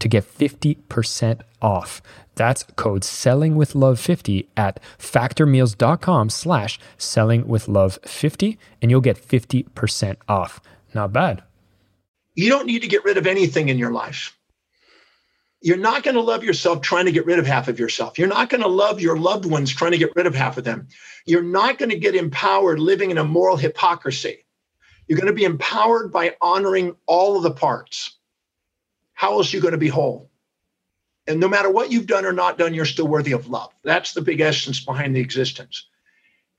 to get 50% off. That's code selling with love 50 at factormeals.com slash selling with love 50 and you'll get 50% off. Not bad. You don't need to get rid of anything in your life. You're not going to love yourself trying to get rid of half of yourself. You're not going to love your loved ones trying to get rid of half of them. You're not going to get empowered living in a moral hypocrisy. You're going to be empowered by honoring all of the parts how else are you going to be whole? And no matter what you've done or not done, you're still worthy of love. That's the big essence behind the existence.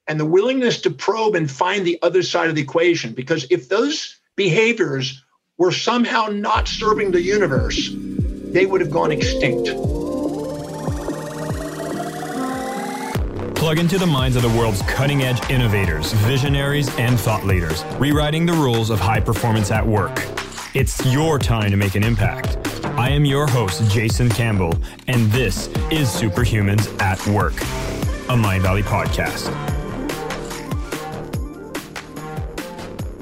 And the willingness to probe and find the other side of the equation. Because if those behaviors were somehow not serving the universe, they would have gone extinct. Plug into the minds of the world's cutting edge innovators, visionaries, and thought leaders, rewriting the rules of high performance at work. It's your time to make an impact. I am your host, Jason Campbell, and this is Superhumans at Work, a Mindvalley podcast.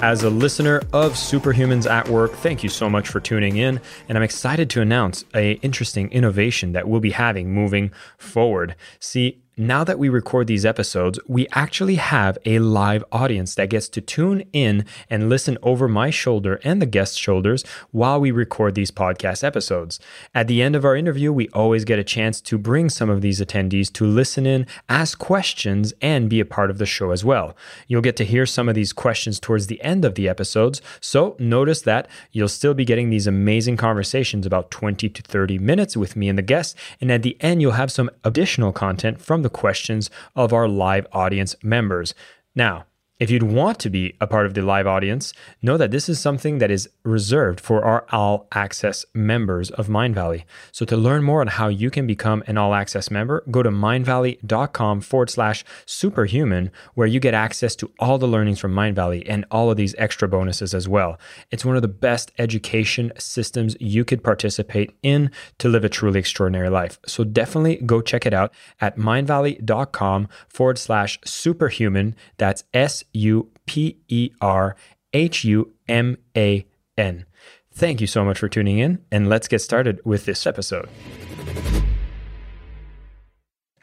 As a listener of Superhumans at Work, thank you so much for tuning in, and I'm excited to announce a interesting innovation that we'll be having moving forward. See, now that we record these episodes, we actually have a live audience that gets to tune in and listen over my shoulder and the guest's shoulders while we record these podcast episodes. At the end of our interview, we always get a chance to bring some of these attendees to listen in, ask questions, and be a part of the show as well. You'll get to hear some of these questions towards the end of the episodes, so notice that you'll still be getting these amazing conversations about 20 to 30 minutes with me and the guest, and at the end, you'll have some additional content from the questions of our live audience members. Now, if you'd want to be a part of the live audience, know that this is something that is reserved for our all access members of Mindvalley. So to learn more on how you can become an all access member, go to mindvalley.com forward slash superhuman, where you get access to all the learnings from Mindvalley and all of these extra bonuses as well. It's one of the best education systems you could participate in to live a truly extraordinary life. So definitely go check it out at mindvalley.com forward slash superhuman. That's S U P E R H U M A N. Thank you so much for tuning in, and let's get started with this episode.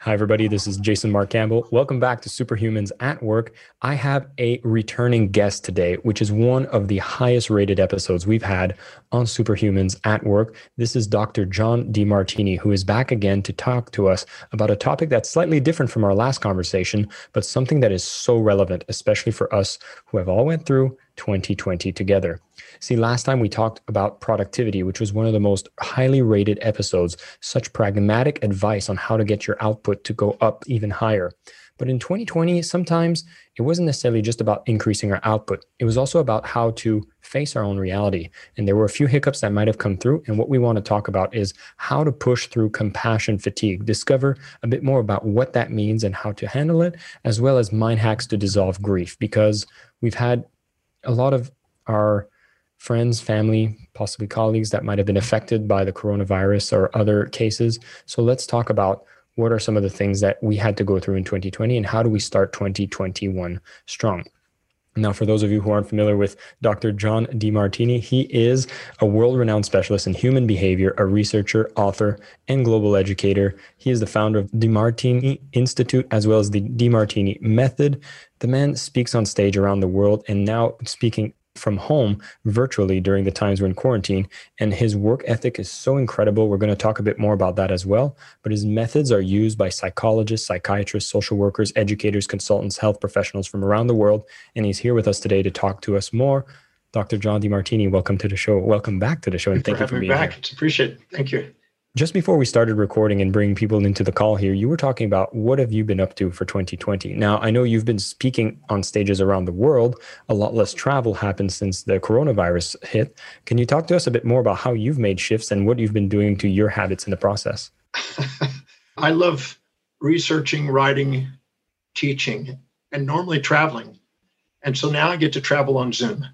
Hi, everybody. This is Jason Mark Campbell. Welcome back to Superhumans at Work. I have a returning guest today, which is one of the highest rated episodes we've had on Superhumans at Work. This is Dr. John Demartini, who is back again to talk to us about a topic that's slightly different from our last conversation, but something that is so relevant, especially for us who have all went through 2020 together. See, last time we talked about productivity, which was one of the most highly rated episodes, such pragmatic advice on how to get your output to go up even higher. But in 2020, sometimes it wasn't necessarily just about increasing our output. It was also about how to face our own reality. And there were a few hiccups that might have come through. And what we want to talk about is how to push through compassion fatigue, discover a bit more about what that means and how to handle it, as well as mind hacks to dissolve grief, because we've had a lot of our friends, family, possibly colleagues that might have been affected by the coronavirus or other cases. So let's talk about what are some of the things that we had to go through in 2020 and how do we start 2021 strong. Now, for those of you who aren't familiar with Dr. John Demartini, he is a world renowned specialist in human behavior, a researcher, author, and global educator. He is the founder of Demartini Institute as well as the Demartini Method. The man speaks on stage around the world and now speaking from home virtually during the times we're in quarantine. And his work ethic is so incredible. We're going to talk a bit more about that as well. But his methods are used by psychologists, psychiatrists, social workers, educators, consultants, health professionals from around the world. And he's here with us today to talk to us more. Dr. John Demartini, welcome to the show. Welcome back to the show. And thank you for being back. Here. It's appreciated. Thank you just before we started recording and bringing people into the call here, you were talking about what have you been up to for 2020? Now, I know you've been speaking on stages around the world. A lot less travel happened since the coronavirus hit. Can you talk to us a bit more about how you've made shifts and what you've been doing to your habits in the process? I love researching, writing, teaching, and normally traveling. And so now I get to travel on Zoom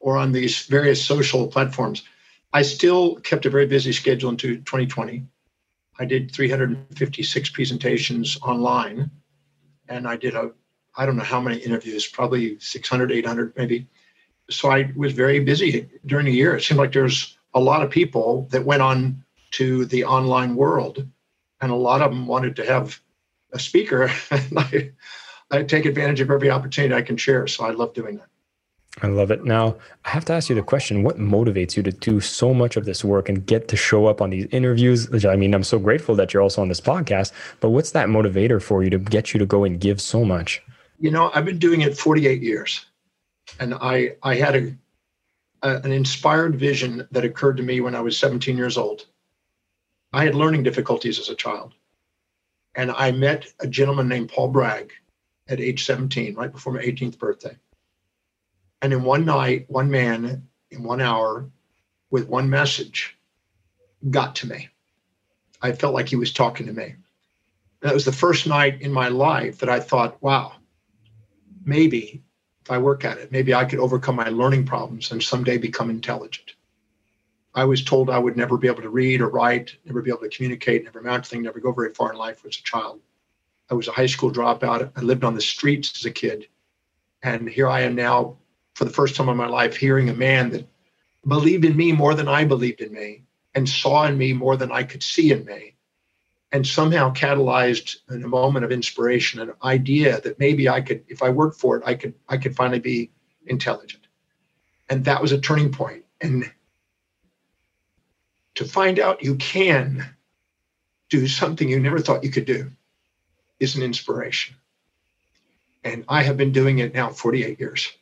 or on these various social platforms. I still kept a very busy schedule into 2020. I did 356 presentations online, and I did a, I don't know how many interviews, probably 600, 800 maybe. So I was very busy during the year. It seemed like there's a lot of people that went on to the online world, and a lot of them wanted to have a speaker. I, I take advantage of every opportunity I can share. So I love doing that. I love it. Now, I have to ask you the question what motivates you to do so much of this work and get to show up on these interviews? I mean, I'm so grateful that you're also on this podcast, but what's that motivator for you to get you to go and give so much? You know, I've been doing it 48 years. And I, I had a, a an inspired vision that occurred to me when I was 17 years old. I had learning difficulties as a child. And I met a gentleman named Paul Bragg at age 17, right before my 18th birthday and in one night, one man in one hour with one message got to me. I felt like he was talking to me. That was the first night in my life that I thought, wow, maybe if I work at it, maybe I could overcome my learning problems and someday become intelligent. I was told I would never be able to read or write, never be able to communicate, never amount to anything, never go very far in life as a child. I was a high school dropout. I lived on the streets as a kid. And here I am now for the first time in my life hearing a man that believed in me more than I believed in me and saw in me more than I could see in me and somehow catalyzed in a moment of inspiration an idea that maybe I could if I worked for it I could I could finally be intelligent. And that was a turning point. And to find out you can do something you never thought you could do is an inspiration. And I have been doing it now 48 years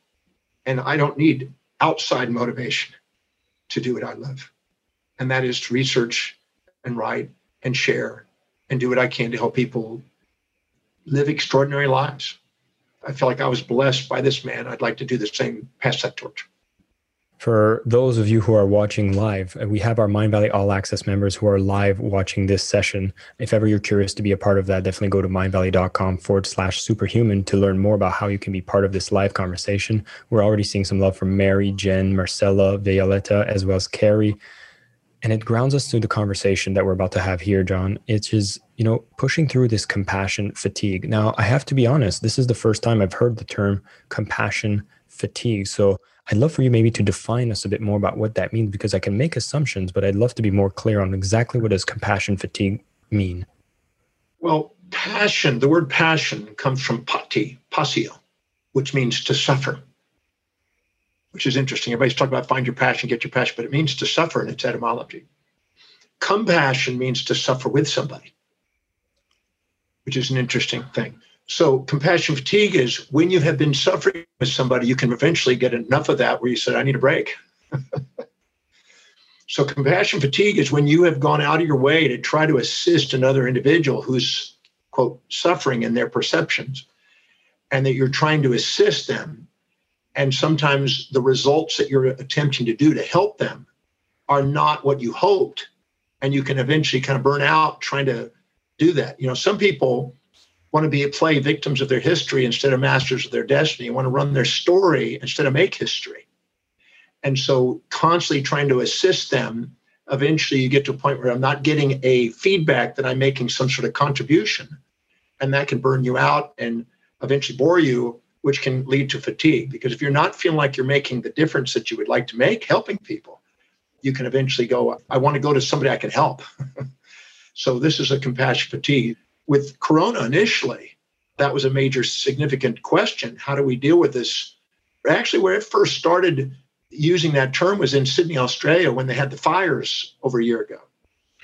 and I don't need outside motivation to do what I love. And that is to research and write and share and do what I can to help people live extraordinary lives. I feel like I was blessed by this man. I'd like to do the same, pass that torch. For those of you who are watching live, uh, we have our Mindvalley All Access members who are live watching this session. If ever you're curious to be a part of that, definitely go to mindvalley.com forward slash superhuman to learn more about how you can be part of this live conversation. We're already seeing some love from Mary, Jen, Marcella, Violetta, as well as Carrie. And it grounds us through the conversation that we're about to have here, John. It is, you know, pushing through this compassion fatigue. Now, I have to be honest, this is the first time I've heard the term compassion fatigue. So I'd love for you maybe to define us a bit more about what that means because I can make assumptions, but I'd love to be more clear on exactly what does compassion fatigue mean. Well, passion, the word passion comes from pati, passio, which means to suffer, which is interesting. Everybody's talking about find your passion, get your passion, but it means to suffer in its etymology. Compassion means to suffer with somebody, which is an interesting thing. So compassion fatigue is when you have been suffering with somebody, you can eventually get enough of that where you said, I need a break. so compassion fatigue is when you have gone out of your way to try to assist another individual who's quote suffering in their perceptions and that you're trying to assist them. And sometimes the results that you're attempting to do to help them are not what you hoped. And you can eventually kind of burn out trying to do that. You know, some people want to be play victims of their history instead of masters of their destiny, want to run their story instead of make history. And so constantly trying to assist them, eventually you get to a point where I'm not getting a feedback that I'm making some sort of contribution. And that can burn you out and eventually bore you which can lead to fatigue. Because if you're not feeling like you're making the difference that you would like to make helping people, you can eventually go, I want to go to somebody I can help. so this is a compassion fatigue. With Corona initially, that was a major significant question. How do we deal with this? Actually, where it first started using that term was in Sydney, Australia, when they had the fires over a year ago.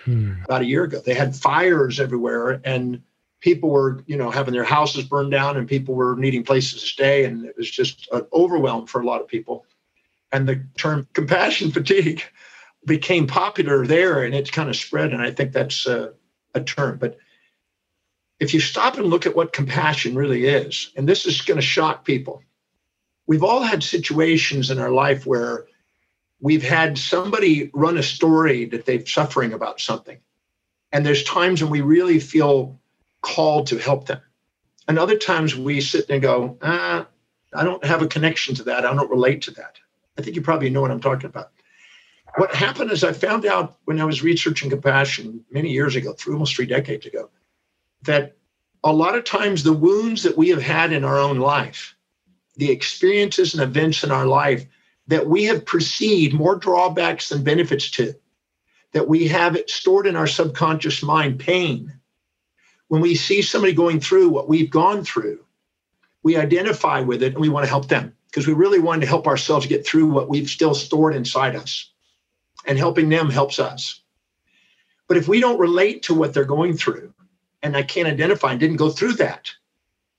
Hmm. About a year ago, they had fires everywhere, and people were, you know, having their houses burned down, and people were needing places to stay, and it was just an overwhelm for a lot of people. And the term compassion fatigue became popular there, and it's kind of spread. And I think that's a, a term, but if you stop and look at what compassion really is, and this is going to shock people, we've all had situations in our life where we've had somebody run a story that they're suffering about something. And there's times when we really feel called to help them. And other times we sit and go, ah, I don't have a connection to that. I don't relate to that. I think you probably know what I'm talking about. What happened is I found out when I was researching compassion many years ago, through almost three decades ago, that a lot of times the wounds that we have had in our own life the experiences and events in our life that we have perceived more drawbacks than benefits to, that we have it stored in our subconscious mind, pain. When we see somebody going through what we've gone through, we identify with it and we want to help them because we really want to help ourselves get through what we've still stored inside us. And helping them helps us. But if we don't relate to what they're going through, and I can't identify and didn't go through that,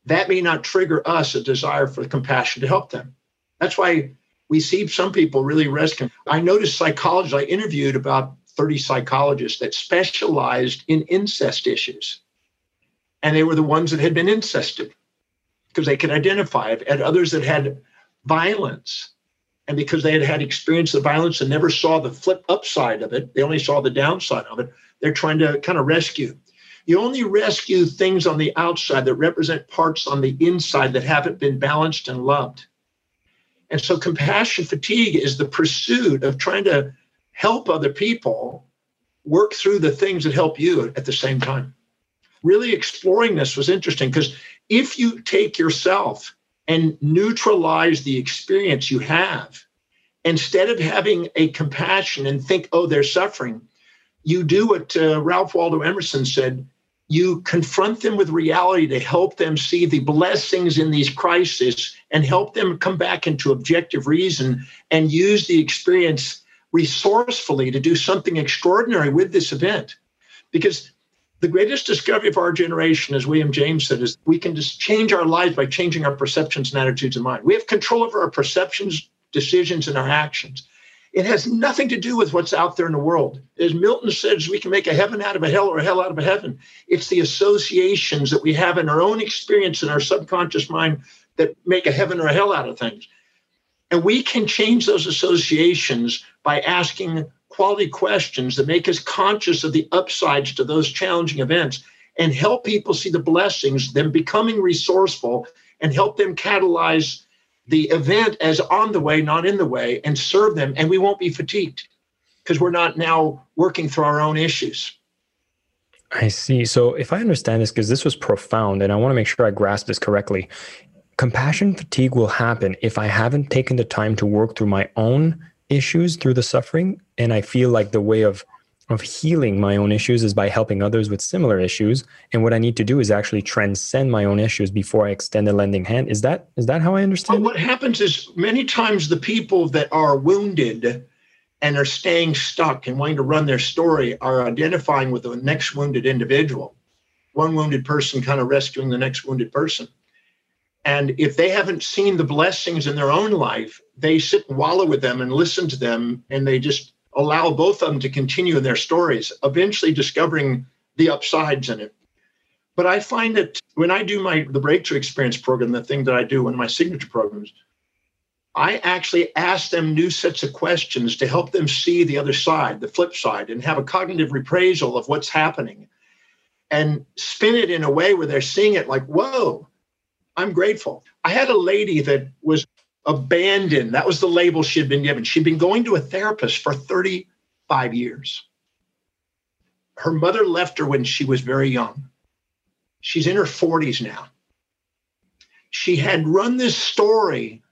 that may not trigger us a desire for compassion to help them. That's why we see some people really rescue. I noticed psychologists, I interviewed about 30 psychologists that specialized in incest issues. And they were the ones that had been incested because they could identify it, and others that had violence. And because they had had experience of violence and never saw the flip upside of it, they only saw the downside of it. They're trying to kind of rescue. You only rescue things on the outside that represent parts on the inside that haven't been balanced and loved. And so compassion fatigue is the pursuit of trying to help other people work through the things that help you at the same time. Really exploring this was interesting because if you take yourself and neutralize the experience you have, instead of having a compassion and think, oh, they're suffering, you do what uh, Ralph Waldo Emerson said you confront them with reality to help them see the blessings in these crises and help them come back into objective reason and use the experience resourcefully to do something extraordinary with this event. Because the greatest discovery of our generation, as William James said, is we can just change our lives by changing our perceptions and attitudes of mind. We have control over our perceptions, decisions, and our actions. It has nothing to do with what's out there in the world. As Milton says, we can make a heaven out of a hell or a hell out of a heaven. It's the associations that we have in our own experience in our subconscious mind that make a heaven or a hell out of things. And we can change those associations by asking quality questions that make us conscious of the upsides to those challenging events and help people see the blessings, them becoming resourceful, and help them catalyze the event as on the way, not in the way, and serve them. And we won't be fatigued because we're not now working through our own issues. I see. So if I understand this, because this was profound, and I want to make sure I grasp this correctly, compassion fatigue will happen if I haven't taken the time to work through my own issues through the suffering. And I feel like the way of of healing my own issues is by helping others with similar issues. And what i need to do is actually transcend my own issues before i extend a lending hand. Is that is that how i understand well, what happens is many times the people that are wounded and are staying stuck and wanting to run their story are identifying with the next wounded individual. One wounded person kind of rescuing the next wounded person. And if they haven't seen the blessings in their own life they sit and wallow with them and listen to them and they just allow both of them to continue their stories, eventually discovering the upsides in it. But I find that when I do my the breakthrough experience program, the thing that I do in my signature programs, I actually ask them new sets of questions to help them see the other side, the flip side, and have a cognitive reappraisal of what's happening and spin it in a way where they're seeing it like, whoa, I'm grateful. I had a lady that was abandoned. That was the label she had been given. She'd been going to a therapist for 35 years. Her mother left her when she was very young. She's in her 40s now. she had run this story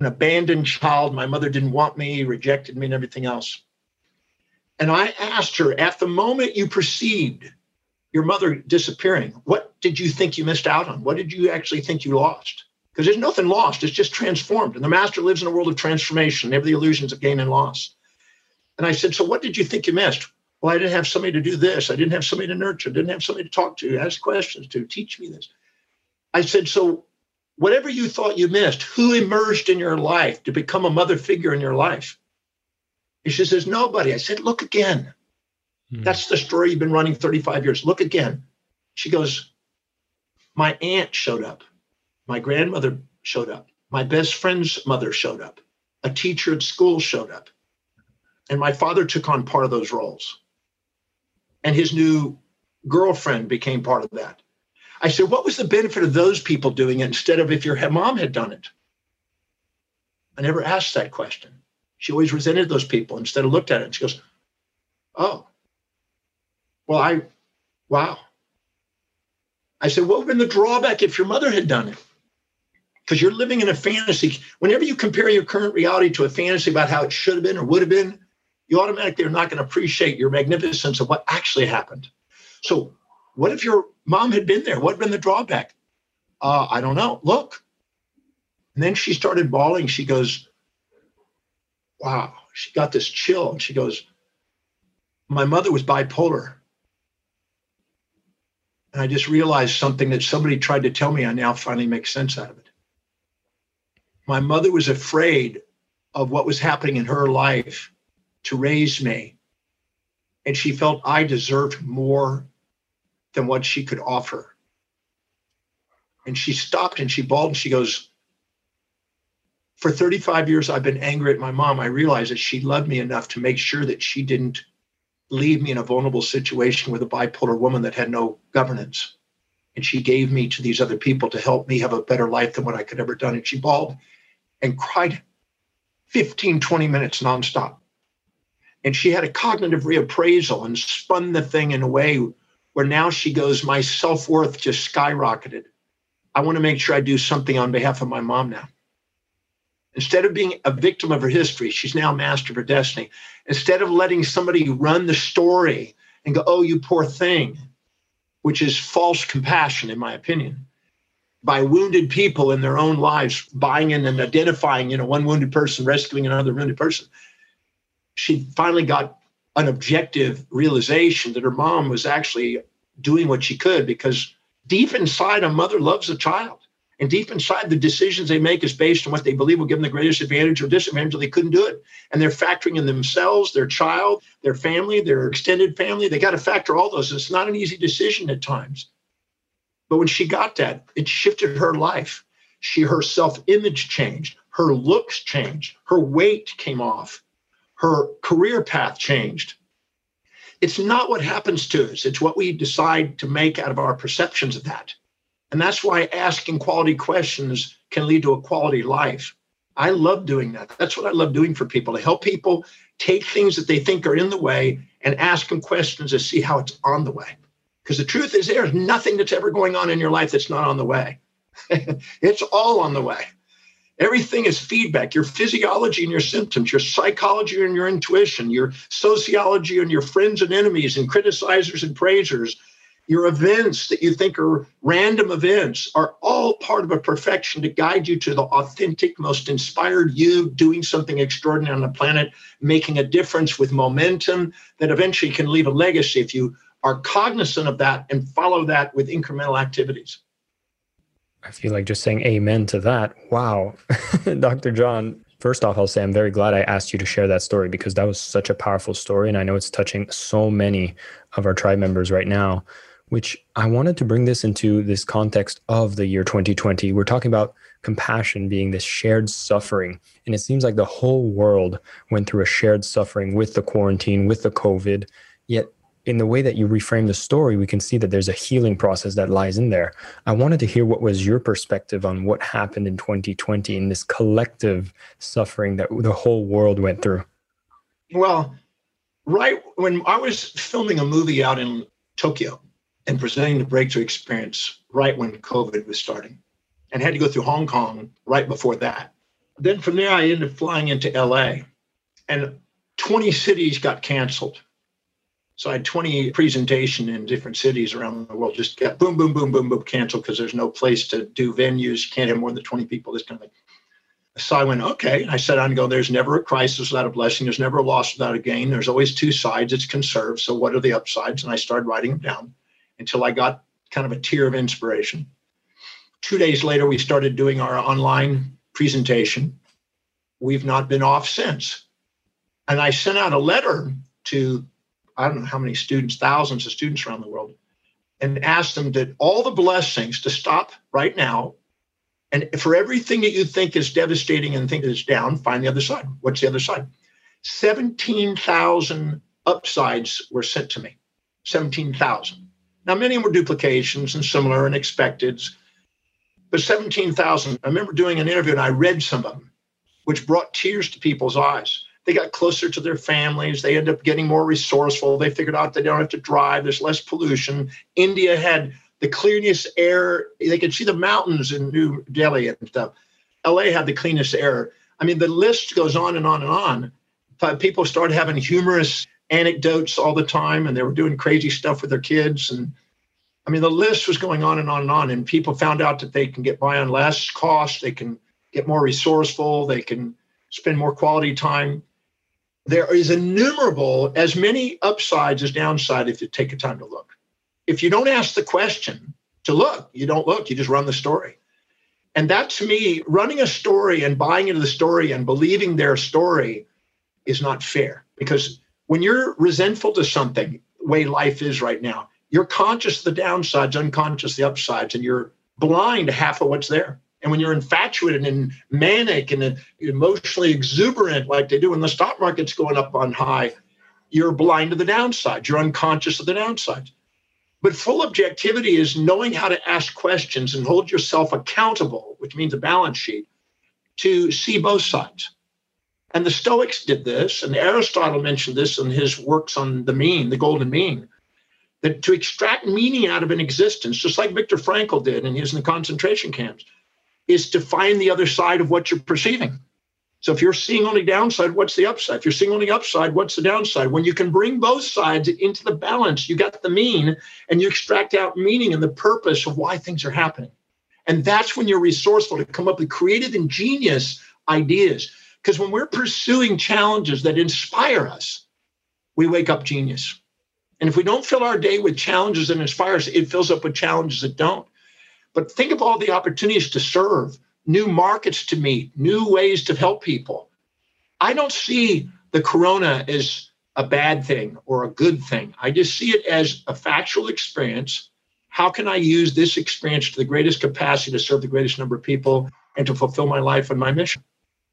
an abandoned child. My mother didn't want me, rejected me, and everything else. And I asked her, at the moment you perceived your mother disappearing, what did you think you missed out on? What did you actually think you lost? Because there's nothing lost, it's just transformed. And the master lives in a world of transformation, never the illusions of gain and loss. And I said, So what did you think you missed? Well, I didn't have somebody to do this. I didn't have somebody to nurture, I didn't have somebody to talk to, ask questions to, teach me this. I said, So whatever you thought you missed, who emerged in your life to become a mother figure in your life? And she says, Nobody. I said, Look again. Hmm. That's the story you've been running 35 years. Look again. She goes, My aunt showed up. My grandmother showed up. My best friend's mother showed up. A teacher at school showed up. And my father took on part of those roles. And his new girlfriend became part of that. I said, what was the benefit of those people doing it instead of if your mom had done it? I never asked that question. She always resented those people instead of looked at it. And she goes, oh, well, I, wow. I said, what would have been the drawback if your mother had done it? Because you're living in a fantasy. Whenever you compare your current reality to a fantasy about how it should have been or would have been, you automatically are not going to appreciate your magnificence of what actually happened. So, what if your mom had been there? What had been the drawback? Uh, I don't know. Look. And then she started bawling. She goes, Wow. She got this chill. And she goes, My mother was bipolar. And I just realized something that somebody tried to tell me. I now finally make sense out of it. My mother was afraid of what was happening in her life to raise me. And she felt I deserved more than what she could offer. And she stopped and she bawled and she goes, For 35 years, I've been angry at my mom. I realized that she loved me enough to make sure that she didn't leave me in a vulnerable situation with a bipolar woman that had no governance. And she gave me to these other people to help me have a better life than what I could ever done. And she bawled and cried 15, 20 minutes nonstop. And she had a cognitive reappraisal and spun the thing in a way where now she goes, My self worth just skyrocketed. I want to make sure I do something on behalf of my mom now. Instead of being a victim of her history, she's now master of her destiny. Instead of letting somebody run the story and go, Oh, you poor thing, which is false compassion, in my opinion, by wounded people in their own lives, buying in and identifying, you know, one wounded person rescuing another wounded person. She finally got an objective realization that her mom was actually doing what she could because deep inside a mother loves a child. And deep inside the decisions they make is based on what they believe will give them the greatest advantage or disadvantage or they couldn't do it. And they're factoring in themselves their child their family their extended family. They got to factor all those. It's not an easy decision at times but when she got that it shifted her life she her self image changed her looks changed her weight came off her career path changed. It's not what happens to us, it's what we decide to make out of our perceptions of that. And that's why asking quality questions can lead to a quality life. I love doing that. That's what I love doing for people to help people take things that they think are in the way and ask them questions to see how it's on the way. Because the truth is, there's nothing that's ever going on in your life that's not on the way. it's all on the way. Everything is feedback your physiology and your symptoms, your psychology and your intuition, your sociology and your friends and enemies and criticizers and praisers, your events that you think are random events are all part of a perfection to guide you to the authentic, most inspired you doing something extraordinary on the planet, making a difference with momentum that eventually can leave a legacy if you are cognizant of that and follow that with incremental activities. I feel like just saying amen to that. Wow. Dr. John, first off, I'll say I'm very glad I asked you to share that story because that was such a powerful story. And I know it's touching so many of our tribe members right now, which I wanted to bring this into this context of the year 2020. We're talking about compassion being this shared suffering. And it seems like the whole world went through a shared suffering with the quarantine, with the COVID. Yet in the way that you reframe the story, we can see that there's a healing process that lies in there. I wanted to hear what was your perspective on what happened in 2020 in this collective suffering that the whole world went through. Well, right when I was filming a movie out in Tokyo and presenting the breakthrough experience right when COVID was starting, and had to go through Hong Kong right before that. Then from there, I ended up flying into LA, and 20 cities got canceled. So I had 20 presentation in different cities around the world, just got boom, boom, boom, boom, boom, canceled because there's no place to do venues. You can't have more than 20 people, this kind of thing. So I went, okay. I said, I'm going, there's never a crisis without a blessing. There's never a loss without a gain. There's always two sides. It's conserved. So what are the upsides? And I started writing them down until I got kind of a tear of inspiration. Two days later, we started doing our online presentation. We've not been off since. And I sent out a letter to, I don't know how many students, thousands of students around the world, and asked them that all the blessings to stop right now and for everything that you think is devastating and think is down, find the other side. What's the other side? 17,000 upsides were sent to me. 17,000. Now, many were duplications and similar and expected, but 17,000. I remember doing an interview and I read some of them, which brought tears to people's eyes. They got closer to their families. They ended up getting more resourceful. They figured out they don't have to drive. There's less pollution. India had the cleanest air. They could see the mountains in New Delhi and stuff. LA had the cleanest air. I mean, the list goes on and on and on. But people started having humorous anecdotes all the time, and they were doing crazy stuff with their kids. And I mean, the list was going on and on and on. And people found out that they can get by on less cost, they can get more resourceful, they can spend more quality time. There is innumerable, as many upsides as downside if you take the time to look if you don't ask the question to look, you don't look, you just run the story. And that to me, running a story and buying into the story and believing their story is not fair because when you're resentful to something, the way life is right now, you're conscious of the downsides, unconscious the upsides, and you're blind to half of what's there. And when you're infatuated and manic and emotionally exuberant, like they do when the stock market's going up on high, you're blind to the downside. You're unconscious of the downsides. But full objectivity is knowing how to ask questions and hold yourself accountable, which means a balance sheet, to see both sides. And the Stoics did this, and Aristotle mentioned this in his works on the mean, the golden mean, that to extract meaning out of an existence, just like Viktor Frankl did, and he was in the concentration camps, is to find the other side of what you're perceiving. So if you're seeing only downside, what's the upside? If you're seeing only upside, what's the downside? When you can bring both sides into the balance, you got the mean and you extract out meaning and the purpose of why things are happening. And that's when you're resourceful to come up with creative, and ingenious ideas. Because when we're pursuing challenges that inspire us, we wake up genius. And if we don't fill our day with challenges that inspire us, it fills up with challenges that don't. But think of all the opportunities to serve new markets to meet, new ways to help people. I don't see the corona as a bad thing or a good thing. I just see it as a factual experience. How can I use this experience to the greatest capacity to serve the greatest number of people and to fulfill my life and my mission?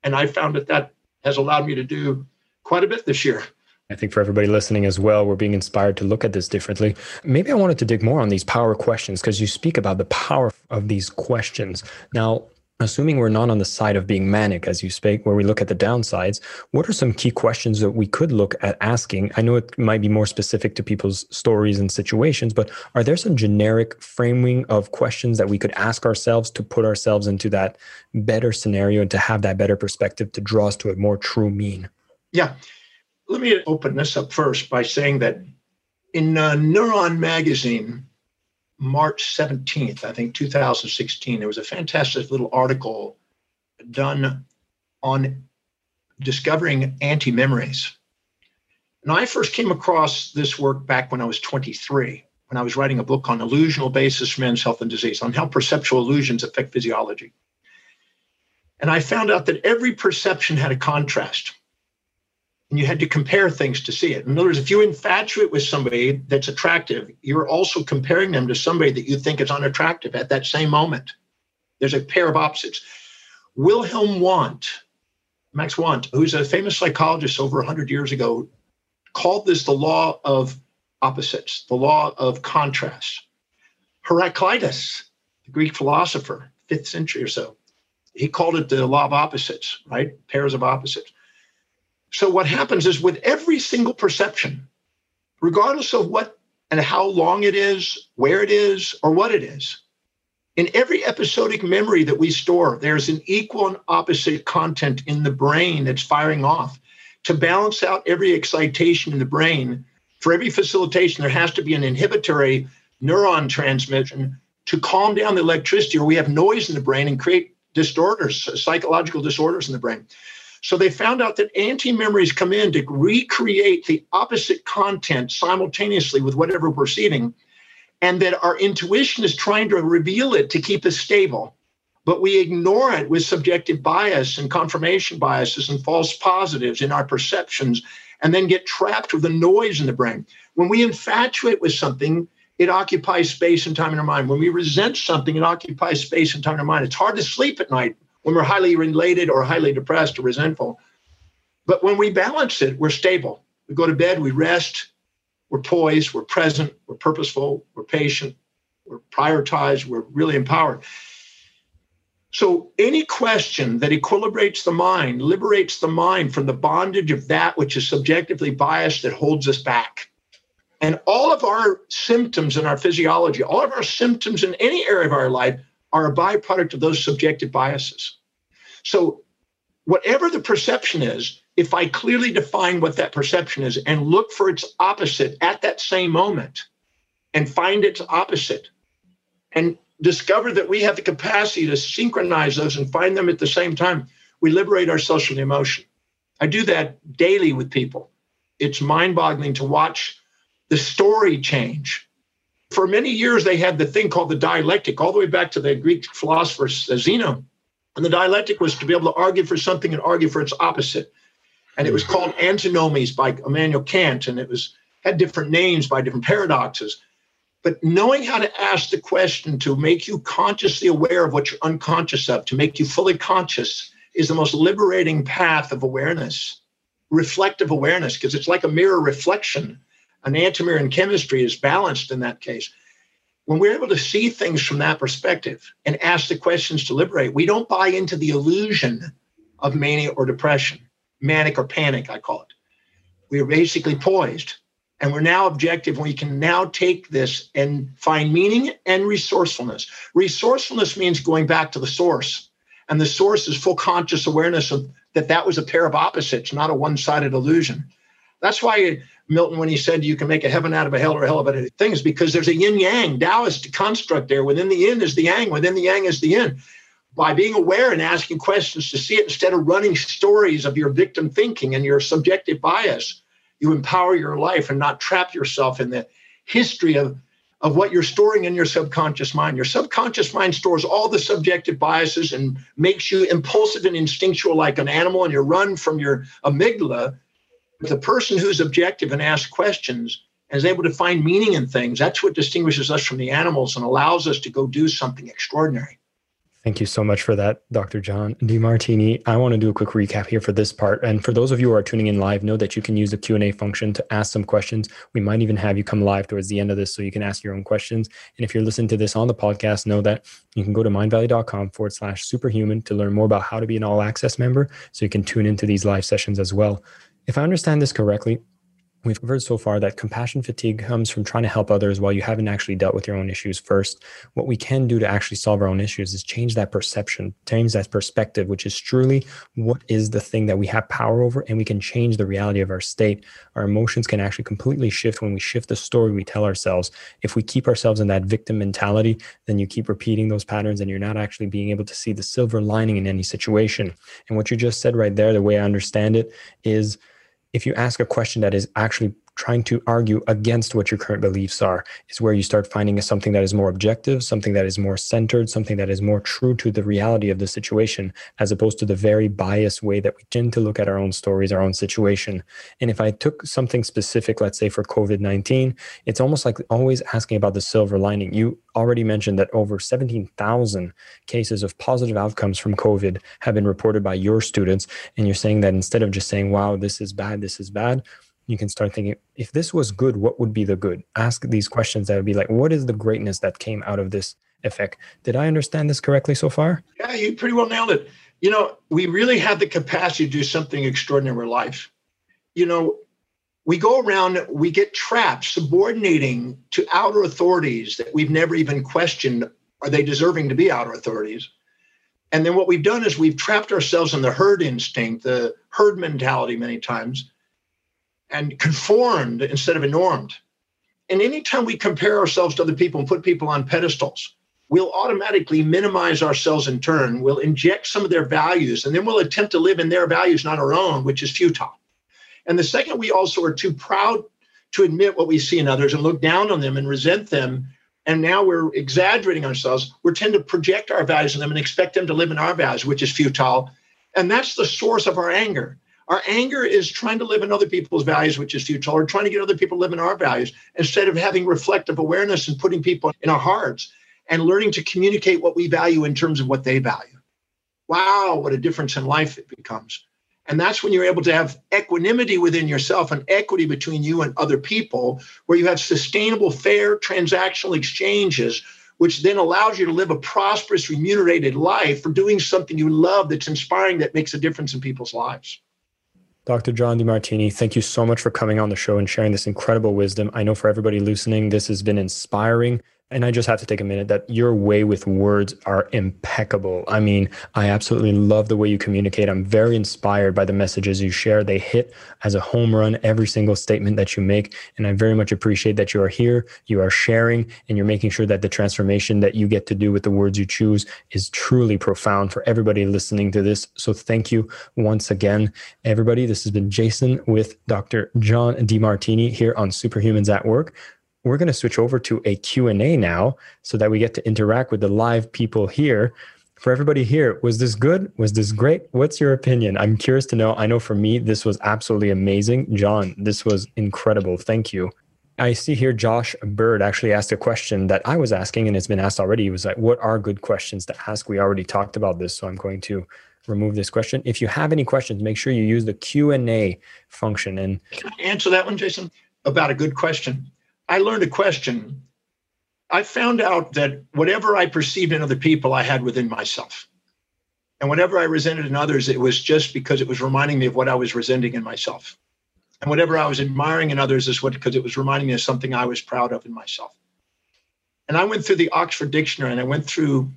And I found that that has allowed me to do quite a bit this year. I think for everybody listening as well, we're being inspired to look at this differently. Maybe I wanted to dig more on these power questions because you speak about the power of these questions. Now, assuming we're not on the side of being manic as you speak where we look at the downsides what are some key questions that we could look at asking i know it might be more specific to people's stories and situations but are there some generic framing of questions that we could ask ourselves to put ourselves into that better scenario and to have that better perspective to draw us to a more true mean yeah let me open this up first by saying that in uh, neuron magazine March 17th, I think 2016, there was a fantastic little article done on discovering anti memories. And I first came across this work back when I was 23, when I was writing a book on illusional basis for men's health and disease, on how perceptual illusions affect physiology. And I found out that every perception had a contrast and you had to compare things to see it. In other words, if you infatuate with somebody that's attractive, you're also comparing them to somebody that you think is unattractive at that same moment. There's a pair of opposites. Wilhelm Wundt, Max Wundt, who's a famous psychologist over 100 years ago, called this the law of opposites, the law of contrast. Heraclitus, the Greek philosopher, fifth century or so, he called it the law of opposites, right? Pairs of opposites. So what happens is with every single perception, regardless of what and how long it is, where it is, or what it is, In every episodic memory that we store, there's an equal and opposite content in the brain that's firing off. To balance out every excitation in the brain, for every facilitation, there has to be an inhibitory neuron transmission to calm down the electricity, or we have noise in the brain and create disorders, psychological disorders in the brain. So they found out that anti memories come in to recreate the opposite content simultaneously with whatever we're perceiving, and that our intuition is trying to reveal it to keep us stable. But we ignore it with subjective bias and confirmation biases and false positives in our perceptions, and then get trapped with the noise in the brain. When we infatuate with something, it occupies space and time in our mind. When we resent something, it occupies space and time in our mind. It's hard to sleep at night when we're highly related or highly depressed or resentful. But when we balance it, we're stable. We go to bed, we rest, we're poised, we're present, we're purposeful, we're patient, we're prioritized, we're really empowered. So, any question that equilibrates the mind, liberates the mind from the bondage of that which is subjectively biased that holds us back. And all of our symptoms in our physiology, all of our symptoms in any area of our life are a byproduct of those subjective biases. So, whatever the perception is, if I clearly define what that perception is and look for its opposite at that same moment and find its opposite and discover that we have the capacity to synchronize those and find them at the same time, we liberate ourselves from the emotion. I do that daily with people. It's mind boggling to watch the story change. For many years, they had the thing called the dialectic, all the way back to the Greek philosopher Zeno. And the dialectic was to be able to argue for something and argue for its opposite. And it was called Antinomies by Immanuel Kant, and it was had different names by different paradoxes. But knowing how to ask the question to make you consciously aware of what you're unconscious of, to make you fully conscious, is the most liberating path of awareness, reflective awareness, because it's like a mirror reflection an enantiomer in chemistry is balanced in that case. When we're able to see things from that perspective and ask the questions to liberate, we don't buy into the illusion of mania or depression, manic or panic, I call it. We are basically poised and we're now objective. We can now take this and find meaning and resourcefulness. Resourcefulness means going back to the source, and the source is full conscious awareness of that that was a pair of opposites, not a one-sided illusion. That's why Milton, when he said you can make a heaven out of a hell or a hell of things, because there's a yin yang Taoist construct there. Within the yin is the yang, within the yang is the yin. By being aware and asking questions to see it instead of running stories of your victim thinking and your subjective bias, you empower your life and not trap yourself in the history of, of what you're storing in your subconscious mind. Your subconscious mind stores all the subjective biases and makes you impulsive and instinctual like an animal, and you run from your amygdala the person who's objective and asks questions and is able to find meaning in things, that's what distinguishes us from the animals and allows us to go do something extraordinary. Thank you so much for that, Dr. John Demartini. I want to do a quick recap here for this part. And for those of you who are tuning in live, know that you can use the Q&A function to ask some questions. We might even have you come live towards the end of this so you can ask your own questions. And if you're listening to this on the podcast, know that you can go to mindvalley.com forward slash superhuman to learn more about how to be an all access member so you can tune into these live sessions as well. If I understand this correctly, we've heard so far that compassion fatigue comes from trying to help others while you haven't actually dealt with your own issues first. What we can do to actually solve our own issues is change that perception, change that perspective, which is truly what is the thing that we have power over, and we can change the reality of our state. Our emotions can actually completely shift when we shift the story we tell ourselves. If we keep ourselves in that victim mentality, then you keep repeating those patterns and you're not actually being able to see the silver lining in any situation. And what you just said right there, the way I understand it, is if you ask a question that is actually trying to argue against what your current beliefs are is where you start finding something that is more objective, something that is more centered, something that is more true to the reality of the situation, as opposed to the very biased way that we tend to look at our own stories, our own situation. And if I took something specific, let's say for COVID 19, it's almost like always asking about the silver lining. You already mentioned that over 17,000 cases of positive outcomes from COVID have been reported by your students. And you're saying that instead of just saying, wow, this is bad, this is bad, you can start thinking if this was good what would be the good? Ask these questions that would be like what is the greatness that came out of this effect? Did i understand this correctly so far? Yeah you pretty well nailed it. You know we really have the capacity to do something extraordinary in life you know we go around we get trapped subordinating to outer authorities that we've never even questioned Are they deserving to be outer authorities? And then what we've done is we've trapped ourselves in the herd instinct, the herd mentality many times, and conformed instead of normed. And anytime we compare ourselves to other people and put people on pedestals, we'll automatically minimize ourselves in turn. We'll inject some of their values, and then we'll attempt to live in their values, not our own, which is futile. And the second, we also are too proud to admit what we see in others and look down on them and resent them. And now we're exaggerating ourselves. We tend to project our values on them and expect them to live in our values, which is futile. And that's the source of our anger. Our anger is trying to live in other people's values, which is futile, or trying to get other people to live in our values instead of having reflective awareness and putting people in our hearts and learning to communicate what we value in terms of what they value. Wow, what a difference in life it becomes. And that's when you're able to have equanimity within yourself and equity between you and other people, where you have sustainable, fair transactional exchanges, which then allows you to live a prosperous, remunerated life for doing something you love that's inspiring, that makes a difference in people's lives. Dr. John Demartini, thank you so much for coming on the show and sharing this incredible wisdom. I know for everybody listening, this has been inspiring. And I just have to take a minute that your way with words are impeccable. I mean, I absolutely love the way you communicate. I'm very inspired by the messages you share. They hit as a home run every single statement that you make. And I very much appreciate that you are here, you are sharing, and you're making sure that the transformation that you get to do with the words you choose is truly profound for everybody listening to this. So thank you once again, everybody. This has been Jason with Dr. John Demartini here on Superhumans at Work we're going to switch over to a Q&A now so that we get to interact with the live people here. For everybody here, was this good? Was this great? What's your opinion? I'm curious to know. I know for me, this was absolutely amazing. John, this was incredible. Thank you. I see here Josh Bird actually asked a question that I was asking and it's been asked already. He was like, what are good questions to ask? We already talked about this, so I'm going to remove this question. If you have any questions, make sure you use the Q&A function and Can I answer that one, Jason, about a good question. I learned a question. I found out that whatever I perceived in other people, I had within myself. And whatever I resented in others, it was just because it was reminding me of what I was resenting in myself. And whatever I was admiring in others is what because it was reminding me of something I was proud of in myself. And I went through the Oxford Dictionary and I went through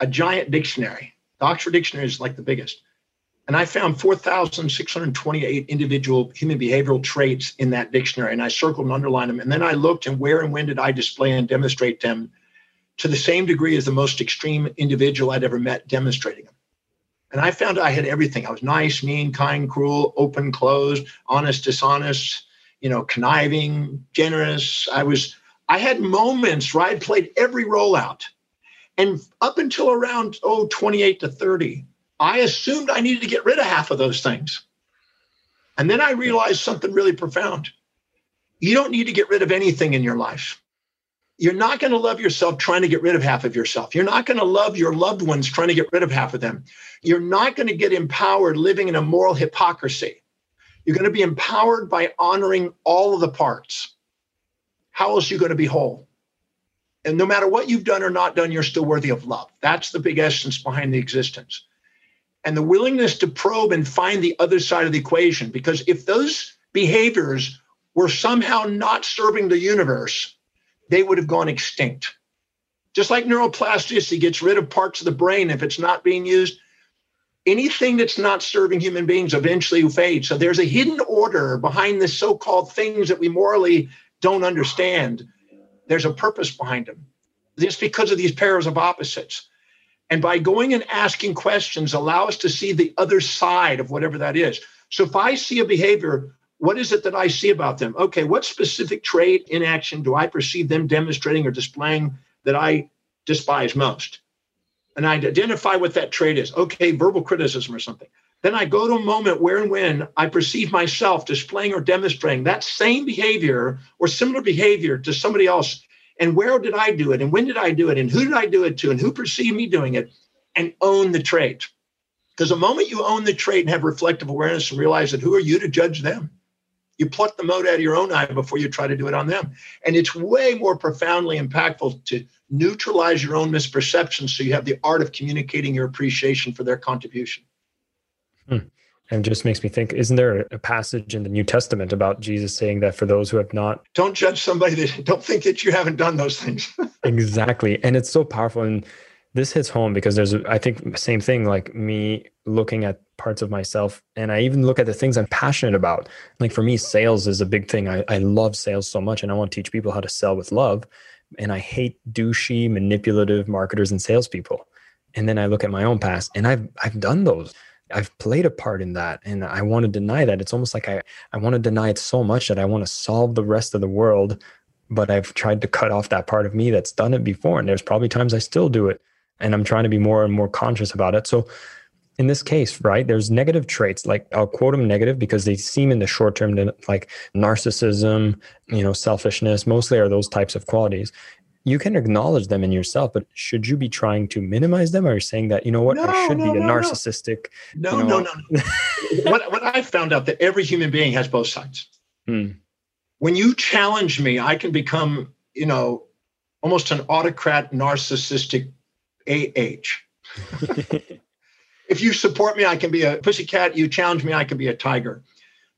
a giant dictionary. The Oxford Dictionary is like the biggest. And I found 4,628 individual human behavioral traits in that dictionary. And I circled and underlined them. And then I looked and where and when did I display and demonstrate them to the same degree as the most extreme individual I'd ever met demonstrating them. And I found I had everything. I was nice, mean, kind, cruel, open, closed, honest, dishonest, you know, conniving, generous. I was, I had moments where I played every role out. And up until around, oh, 28 to 30, I assumed I needed to get rid of half of those things. And then I realized something really profound. You don't need to get rid of anything in your life. You're not going to love yourself trying to get rid of half of yourself. You're not going to love your loved ones trying to get rid of half of them. You're not going to get empowered living in a moral hypocrisy. You're going to be empowered by honoring all of the parts. How else are you going to be whole? And no matter what you've done or not done, you're still worthy of love. That's the big essence behind the existence and the willingness to probe and find the other side of the equation. Because if those behaviors were somehow not serving the universe, they would have gone extinct. Just like neuroplasticity gets rid of parts of the brain if it's not being used, anything that's not serving human beings eventually fades. So there's a hidden order behind the so called things that we morally don't understand. There's a purpose behind them. Just because of these pairs of opposites. And by going and asking questions, allow us to see the other side of whatever that is. So if I see a behavior, what is it that I see about them? Okay, what specific trait in action do I perceive them demonstrating or displaying that I despise most? And I identify what that trait is. Okay, verbal criticism or something. Then I go to a moment where and when I perceive myself displaying or demonstrating that same behavior or similar behavior to somebody else and where did I do it and when did I do it and who did I do it to and who perceived me doing it and own the trait. Because the moment you own the trait and have reflective awareness and realize that who are you to judge them? You pluck the mote out of your own eye before you try to do it on them. And it's way more profoundly impactful to neutralize your own misperceptions so you have the art of communicating your appreciation for their contribution. Hmm. And just makes me think, isn't there a passage in the New Testament about Jesus saying that for those who have not don't judge somebody that don't think that you haven't done those things. exactly. And it's so powerful. And this hits home because there's I think same thing like me looking at parts of myself and I even look at the things I'm passionate about. Like for me, sales is a big thing. I, I love sales so much and I want to teach people how to sell with love. And I hate douchey, manipulative marketers and salespeople. And then I look at my own past and I've I've done those. I've played a part in that and I want to deny that. It's almost like I, I want to deny it so much that I want to solve the rest of the world, but I've tried to cut off that part of me that's done it before. And there's probably times I still do it and I'm trying to be more and more conscious about it. So in this case, right, there's negative traits. Like I'll quote them negative because they seem in the short term to like narcissism, you know, selfishness, mostly are those types of qualities. You can acknowledge them in yourself, but should you be trying to minimize them? Or are you saying that, you know what, no, I should no, be a no, narcissistic? No, you know, no, no, no. what, what I found out that every human being has both sides. Hmm. When you challenge me, I can become, you know, almost an autocrat, narcissistic AH. if you support me, I can be a pussycat. You challenge me, I can be a tiger.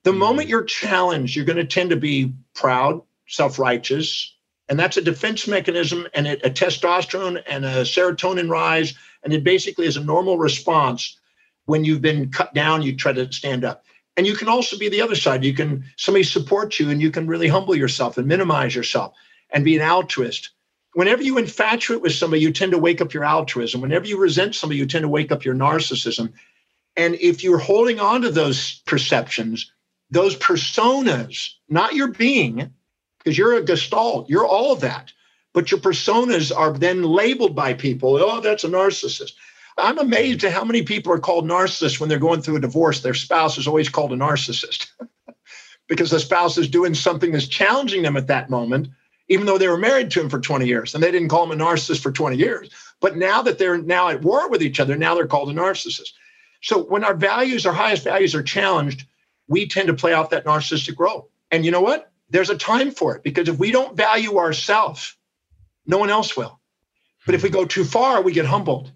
The mm moment you're challenged, you're going to tend to be proud, self righteous. And that's a defense mechanism and it, a testosterone and a serotonin rise. And it basically is a normal response. When you've been cut down, you try to stand up. And you can also be the other side. You can, somebody support you and you can really humble yourself and minimize yourself and be an altruist whenever you infatuate with somebody, you tend to wake up your altruism. Whenever you resent somebody, you tend to wake up your narcissism. And if you're holding on to those perceptions, those personas, not your being, because you're a gestalt, you're all of that, but your personas are then labeled by people. Oh, that's a narcissist. I'm amazed at how many people are called narcissists when they're going through a divorce. Their spouse is always called a narcissist because the spouse is doing something that's challenging them at that moment even though they were married to him for 20 years and they didn't call him a narcissist for 20 years. But now that they're now at war with each other, now they're called a narcissist. So when our values, our highest values are challenged, we tend to play off that narcissistic role. And you know what? There's a time for it because if we don't value ourselves, no one else will. But if we go too far, we get humbled.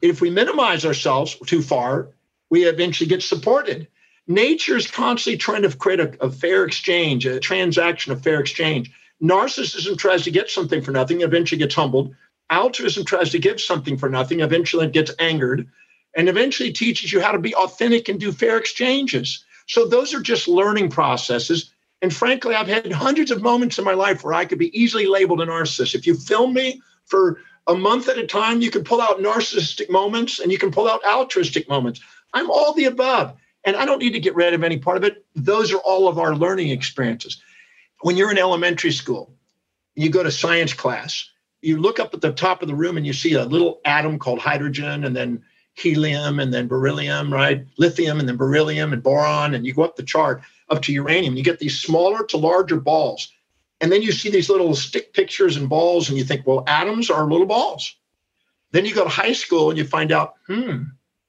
If we minimize ourselves too far, we eventually get supported. Nature is constantly trying to create a, a fair exchange, a transaction of fair exchange. Narcissism tries to get something for nothing, eventually gets humbled. Altruism tries to give something for nothing, eventually gets angered, and eventually teaches you how to be authentic and do fair exchanges. So those are just learning processes. And frankly, I've had hundreds of moments in my life where I could be easily labeled a narcissist. If you film me for a month at a time, you can pull out narcissistic moments and you can pull out altruistic moments. I'm all the above. And I don't need to get rid of any part of it. Those are all of our learning experiences when you're in elementary school, you go to science class, you look up at the top of the room and you see a little atom called hydrogen and then helium and then beryllium, right? Lithium and then beryllium and boron. And you go up the chart up to uranium. You get these smaller to larger balls. And then you see these little stick pictures and balls, and you think, well, atoms are little balls. Then you go to high school and you find out, hmm,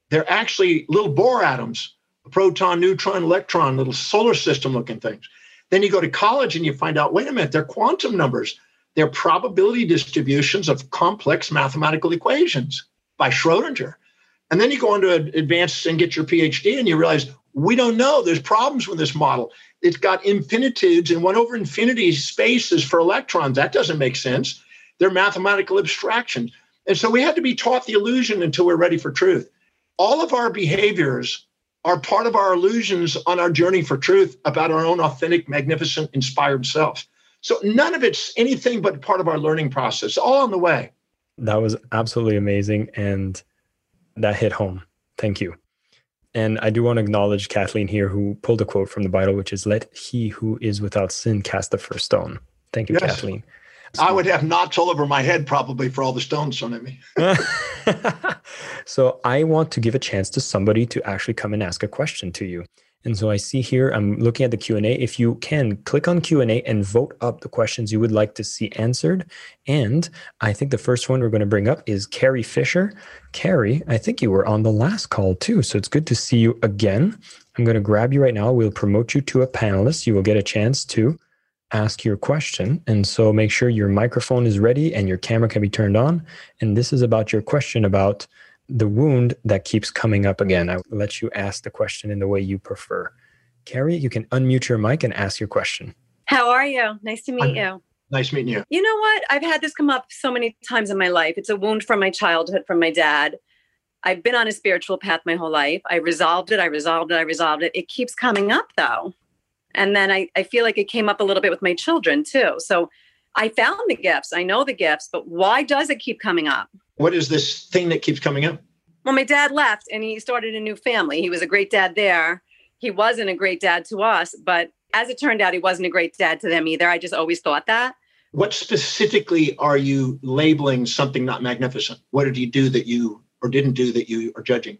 they're actually little Bohr atoms—a proton, neutron, electron, little solar system looking things. Then you go to college and you find out, wait a minute, they're quantum numbers. They're probability distributions of complex mathematical equations by Schrodinger. And then you go on to advance and get your PhD and you realize we don't know. There's problems with this model. It's got infinitudes and one over infinity spaces for electrons. That doesn't make sense. They're mathematical abstractions. And so we had to be taught the illusion until we're ready for truth. All of our behaviors are part of our illusions on our journey for truth about our own authentic, magnificent, inspired self. So none of it's anything but part of our learning process, all on the way. That was absolutely amazing. And that hit home. Thank you. And I do want to acknowledge Kathleen here, who pulled a quote from the Bible, which is, Let he who is without sin cast the first stone. Thank you, yes. Kathleen. I would have knots all over my head probably for all the stones thrown at me. so I want to give a chance to somebody to actually come and ask a question to you. And so I see here, I'm looking at the Q&A. If you can, click on Q&A and vote up the questions you would like to see answered. And I think the first one we're going to bring up is Carrie Fisher. Carrie, I think you were on the last call too. So it's good to see you again. I'm going to grab you right now. We'll promote you to a panelist. You will get a chance to ask your question. And so make sure your microphone is ready and your camera can be turned on. And this is about your question about the wound that keeps coming up again. I'll let you ask the question in the way you prefer. Carrie, you can unmute your mic and ask your question. How are you? Nice to meet I'm, you. Nice meeting you. You know what? I've had this come up so many times in my life. It's a wound from my childhood, from my dad. I've been on a spiritual path my whole life. I resolved it. I resolved it. I resolved it. It keeps coming up though. And then I, I feel like it came up a little bit with my children too. So I found the gifts. I know the gifts, but why does it keep coming up? What is this thing that keeps coming up? Well, my dad left and he started a new family. He was a great dad there. He wasn't a great dad to us, but as it turned out, he wasn't a great dad to them either. I just always thought that. What specifically are you labeling something not magnificent? What did he do that you or didn't do that you are judging?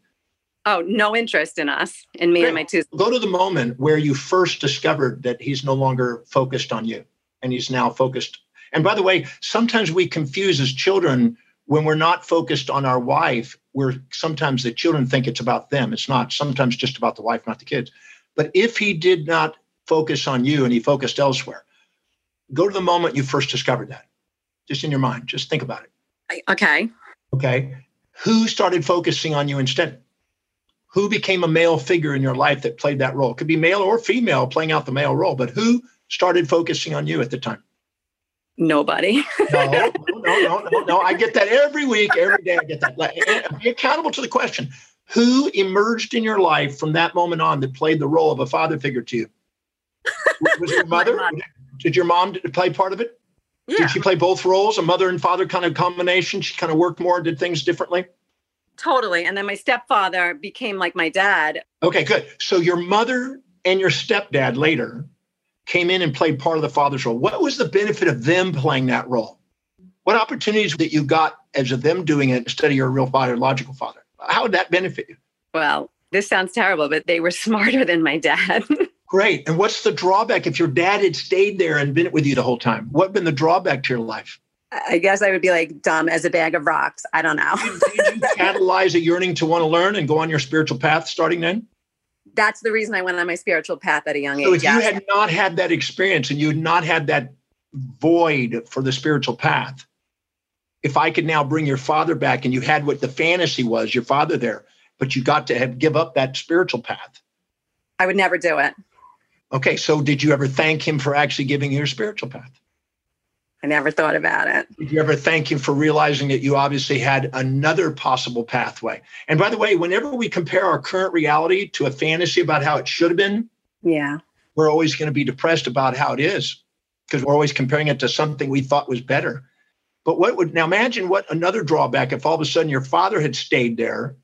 Oh, no interest in us, in me Great. and my two. Go to the moment where you first discovered that he's no longer focused on you and he's now focused. And by the way, sometimes we confuse as children when we're not focused on our wife, we're sometimes the children think it's about them. It's not. Sometimes just about the wife, not the kids. But if he did not focus on you and he focused elsewhere, go to the moment you first discovered that. Just in your mind. Just think about it. Okay. Okay. Who started focusing on you instead? who became a male figure in your life that played that role? It could be male or female playing out the male role, but who started focusing on you at the time? Nobody. no, no, no, no, no, I get that every week, every day. I get that. Be accountable to the question: Who emerged in your life from that moment on that played the role of a father figure to you? Was your mother? Did your mom play part of it? Yeah. Did she play both roles, a mother and father kind of combination? She kind of worked more, did things differently. Totally. And then my stepfather became like my dad. Okay, good. So your mother and your stepdad later came in and played part of the father's role. What was the benefit of them playing that role? What opportunities that you got as of them doing it instead of your real father, logical father? How would that benefit you? Well, this sounds terrible, but they were smarter than my dad. Great. And what's the drawback if your dad had stayed there and been with you the whole time? What been the drawback to your life? I guess I would be like dumb as a bag of rocks. I don't know. did, you catalyze a yearning to want to learn and go on your spiritual path starting then? That's the reason I went on my spiritual path at a young so age. If you had not had that experience and you had not had that void for the spiritual path, if I could now bring your father back and you had what the fantasy was, your father there, but you got to have give up that spiritual path. I would never do it. Okay, so did you ever thank him for actually giving you your spiritual path? I never thought about it. Did you ever thank him for realizing that you obviously had another possible pathway? And by the way, whenever we compare our current reality to a fantasy about how it should have been, yeah, we're always going to be depressed about how it is because we're always comparing it to something we thought was better. But what would now imagine what another drawback if all of a sudden your father had stayed there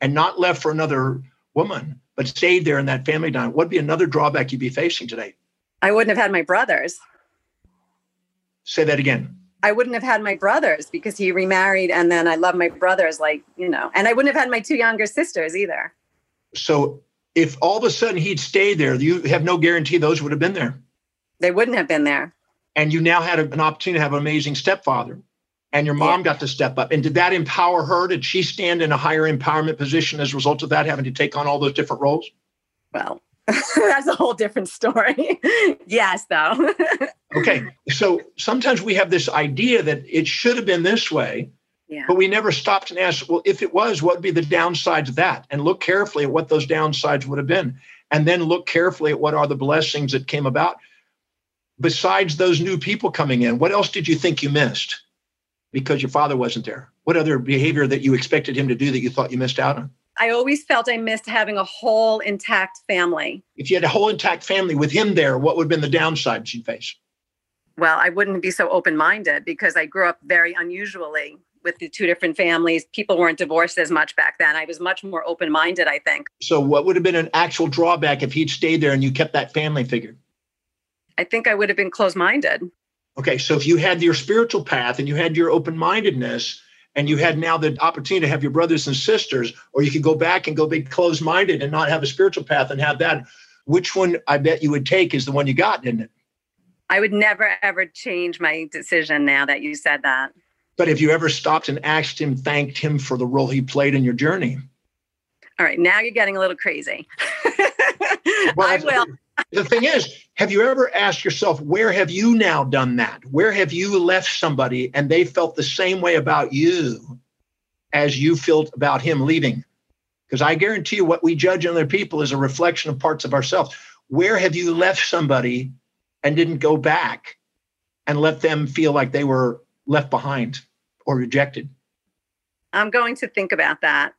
and not left for another woman, but stayed there in that family dynamic? What'd be another drawback you'd be facing today? I wouldn't have had my brothers. Say that again. I wouldn't have had my brothers because he remarried and then I love my brothers like, you know, and I wouldn't have had my two younger sisters either. So if all of a sudden he'd stayed there, you have no guarantee those would have been there. They wouldn't have been there. And you now had an opportunity to have an amazing stepfather. And your mom yeah. got to step up. And did that empower her? Did she stand in a higher empowerment position as a result of that, having to take on all those different roles? Well, that's a whole different story. yes, though. okay. So sometimes we have this idea that it should have been this way, yeah. but we never stopped and asked, well, if it was, what would be the downsides of that? And look carefully at what those downsides would have been. And then look carefully at what are the blessings that came about. Besides those new people coming in, what else did you think you missed because your father wasn't there? What other behavior that you expected him to do that you thought you missed out on? I always felt I missed having a whole intact family. If you had a whole intact family with him there, what would have been the downsides you'd face? Well, I wouldn't be so open minded because I grew up very unusually with the two different families. People weren't divorced as much back then. I was much more open minded, I think. So, what would have been an actual drawback if he'd stayed there and you kept that family figure? I think I would have been closed minded. Okay, so if you had your spiritual path and you had your open mindedness, and you had now the opportunity to have your brothers and sisters, or you could go back and go big closed minded and not have a spiritual path and have that. Which one I bet you would take is the one you got, didn't it? I would never ever change my decision now that you said that. But if you ever stopped and asked him, thanked him for the role he played in your journey? All right, now you're getting a little crazy. well, I will the thing is, have you ever asked yourself, where have you now done that? Where have you left somebody and they felt the same way about you? as you felt about him leaving. Because I guarantee you, what we judge in other people is a reflection of parts of ourselves. Where have you left somebody and didn't go back and let them feel like they were left behind or rejected? I'm going to think about that.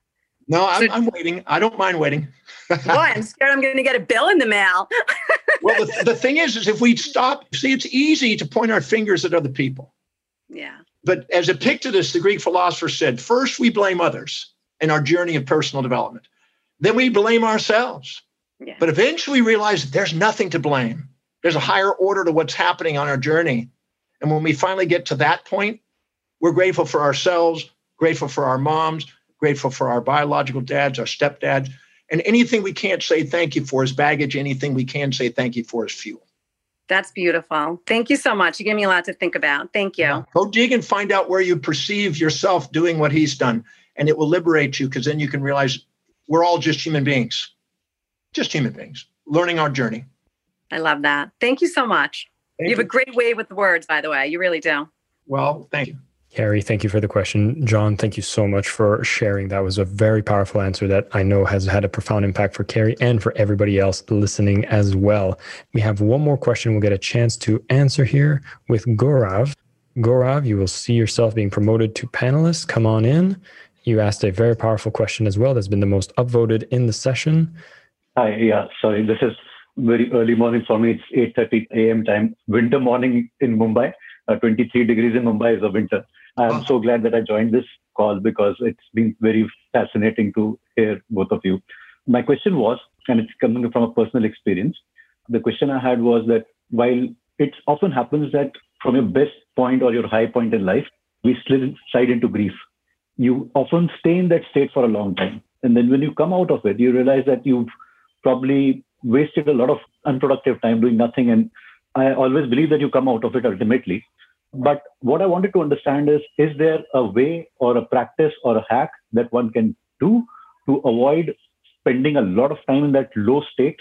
No, I'm, so, I'm waiting. I don't mind waiting. Boy, I'm scared I'm going to get a bill in the mail. well, the, the thing is, is if we stop, see, it's easy to point our fingers at other people. Yeah. But as Epictetus, the Greek philosopher, said, first we blame others in our journey of personal development. Then we blame ourselves. Yeah. But eventually we realize that there's nothing to blame. There's a higher order to what's happening on our journey. And when we finally get to that point, we're grateful for ourselves, grateful for our moms, grateful for our biological dads, our stepdads. And anything we can't say thank you for is baggage. Anything we can say thank you for is fuel. That's beautiful. Thank you so much. You gave me a lot to think about. Thank you. Yeah. Go dig and find out where you perceive yourself doing what he's done. And it will liberate you because then you can realize we're all just human beings, just human beings, learning our journey. I love that. Thank you so much. Thank you have you. a great way with words, by the way. You really do. Well, thank you. Carrie, thank you for the question. John, thank you so much for sharing. That was a very powerful answer that I know has had a profound impact for Carrie and for everybody else listening as well. We have one more question we'll get a chance to answer here with Gaurav. Gaurav, you will see yourself being promoted to panelist. Come on in. You asked a very powerful question as well that's been the most upvoted in the session. Hi, yeah, sorry. This is very early morning for me. It's 8.30 a.m. time. Winter morning in Mumbai. Uh, 23 degrees in Mumbai is a winter. I'm so glad that I joined this call because it's been very fascinating to hear both of you. My question was, and it's coming from a personal experience, the question I had was that while it often happens that from your best point or your high point in life, we slide into grief. You often stay in that state for a long time. And then when you come out of it, you realize that you've probably wasted a lot of unproductive time doing nothing. And I always believe that you come out of it ultimately. But what I wanted to understand is is there a way or a practice or a hack that one can do to avoid spending a lot of time in that low state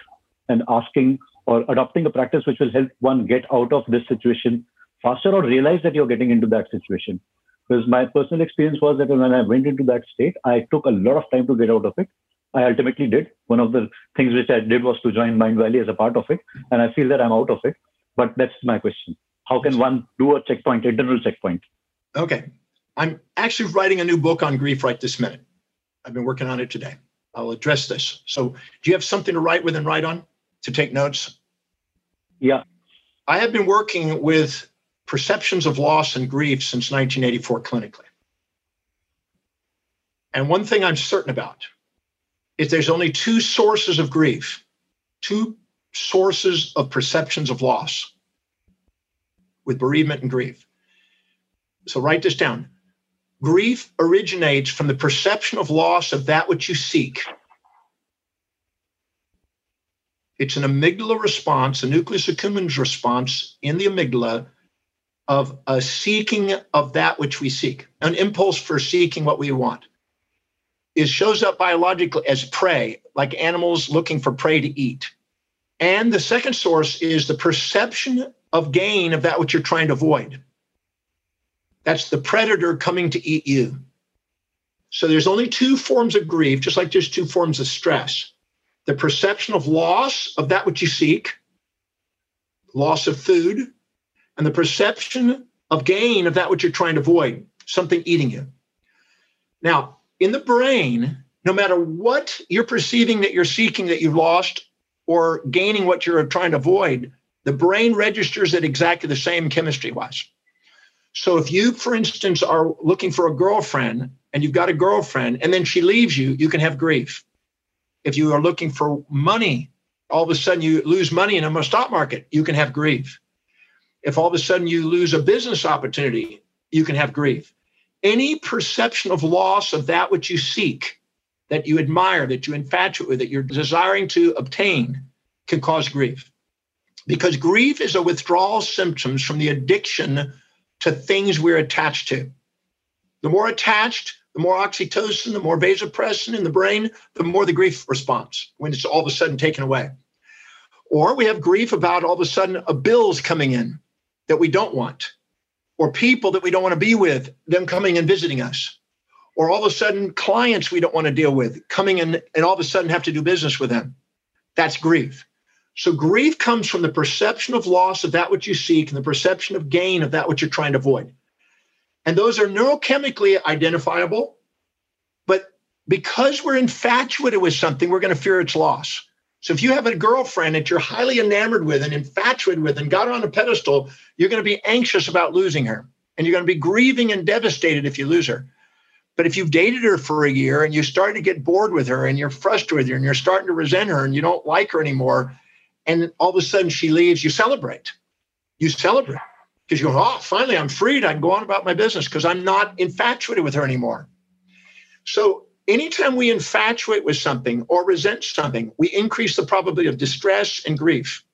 and asking or adopting a practice which will help one get out of this situation faster or realize that you're getting into that situation? Because my personal experience was that when I went into that state, I took a lot of time to get out of it. I ultimately did. One of the things which I did was to join Mindvalley as a part of it. And I feel that I'm out of it. But that's my question how can one do a checkpoint, internal checkpoint? Okay. I'm actually writing a new book on grief right this minute. I've been working on it today. I'll address this. So, do you have something to write with and write on to take notes? Yeah. I have been working with perceptions of loss and grief since 1984 clinically. And one thing I'm certain about is there's only two sources of grief, two sources of perceptions of loss with bereavement and grief. So write this down. Grief originates from the perception of loss of that which you seek. It's an amygdala response, a nucleus accumbens response in the amygdala of a seeking of that which we seek, an impulse for seeking what we want. It shows up biologically as prey, like animals looking for prey to eat. And the second source is the perception of gain of that which you're trying to avoid. That's the predator coming to eat you. So there's only two forms of grief, just like there's two forms of stress the perception of loss of that which you seek, loss of food, and the perception of gain of that which you're trying to avoid, something eating you. Now, in the brain, no matter what you're perceiving that you're seeking that you've lost or gaining what you're trying to avoid, the brain registers it exactly the same chemistry wise. So if you, for instance, are looking for a girlfriend and you've got a girlfriend and then she leaves you, you can have grief. If you are looking for money, all of a sudden you lose money in a stock market, you can have grief. If all of a sudden you lose a business opportunity, you can have grief. Any perception of loss of that which you seek, that you admire, that you infatuate with, that you're desiring to obtain, can cause grief because grief is a withdrawal symptoms from the addiction to things we're attached to. The more attached, the more oxytocin, the more vasopressin in the brain, the more the grief response when it's all of a sudden taken away. Or we have grief about all of a sudden a bills coming in that we don't want, or people that we don't want to be with, them coming and visiting us. or all of a sudden clients we don't want to deal with coming in and all of a sudden have to do business with them. That's grief. So grief comes from the perception of loss of that which you seek and the perception of gain of that which you're trying to avoid. And those are neurochemically identifiable. But because we're infatuated with something, we're going to fear its loss. So if you have a girlfriend that you're highly enamored with and infatuated with and got on a pedestal, you're going to be anxious about losing her. And you're going to be grieving and devastated if you lose her. But if you've dated her for a year and you start to get bored with her and you're frustrated with her and you're starting to resent her and you don't like her anymore, and all of a sudden she leaves, you celebrate. You celebrate because you go, oh, finally I'm freed. I can go on about my business because I'm not infatuated with her anymore. So anytime we infatuate with something or resent something, we increase the probability of distress and grief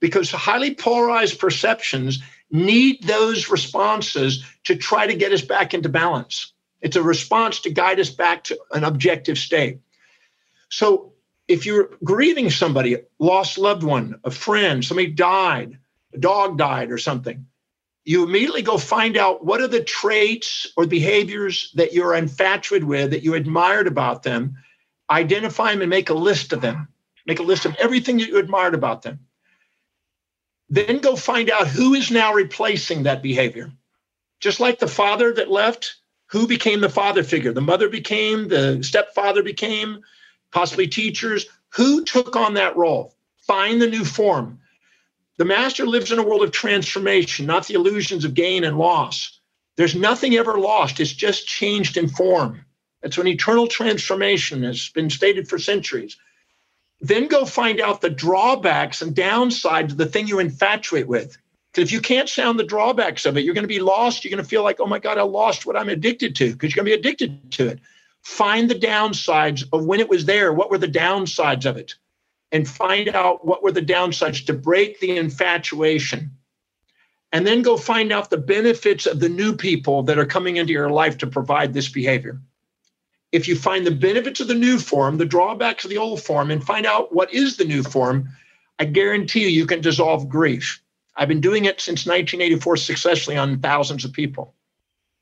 because highly polarized perceptions need those responses to try to get us back into balance. It's a response to guide us back to an objective state. So if you're grieving somebody, lost loved one, a friend, somebody died, a dog died or something, you immediately go find out what are the traits or behaviors that you're infatuated with, that you admired about them, identify them and make a list of them. Make a list of everything that you admired about them. Then go find out who is now replacing that behavior. Just like the father that left, who became the father figure? The mother became, the stepfather became, possibly teachers. Who took on that role? Find the new form. The master lives in a world of transformation, not the illusions of gain and loss. There's nothing ever lost, it's just changed in form. It's an eternal transformation, has been stated for centuries. Then go find out the drawbacks and downsides of the thing you infatuate with. Because if you can't sound the drawbacks of it, you're going to be lost. You're going to feel like, oh my God, I lost what I'm addicted to because you're going to be addicted to it find the downsides of when it was there. What were the downsides of it? And find out what were the downsides to break the infatuation. And then go find out the benefits of the new people that are coming into your life to provide this behavior. If you find the benefits of the new form, the drawbacks of the old form, and find out what is the new form, I guarantee you, you can dissolve grief. I've been doing it since 1984 successfully on thousands of people.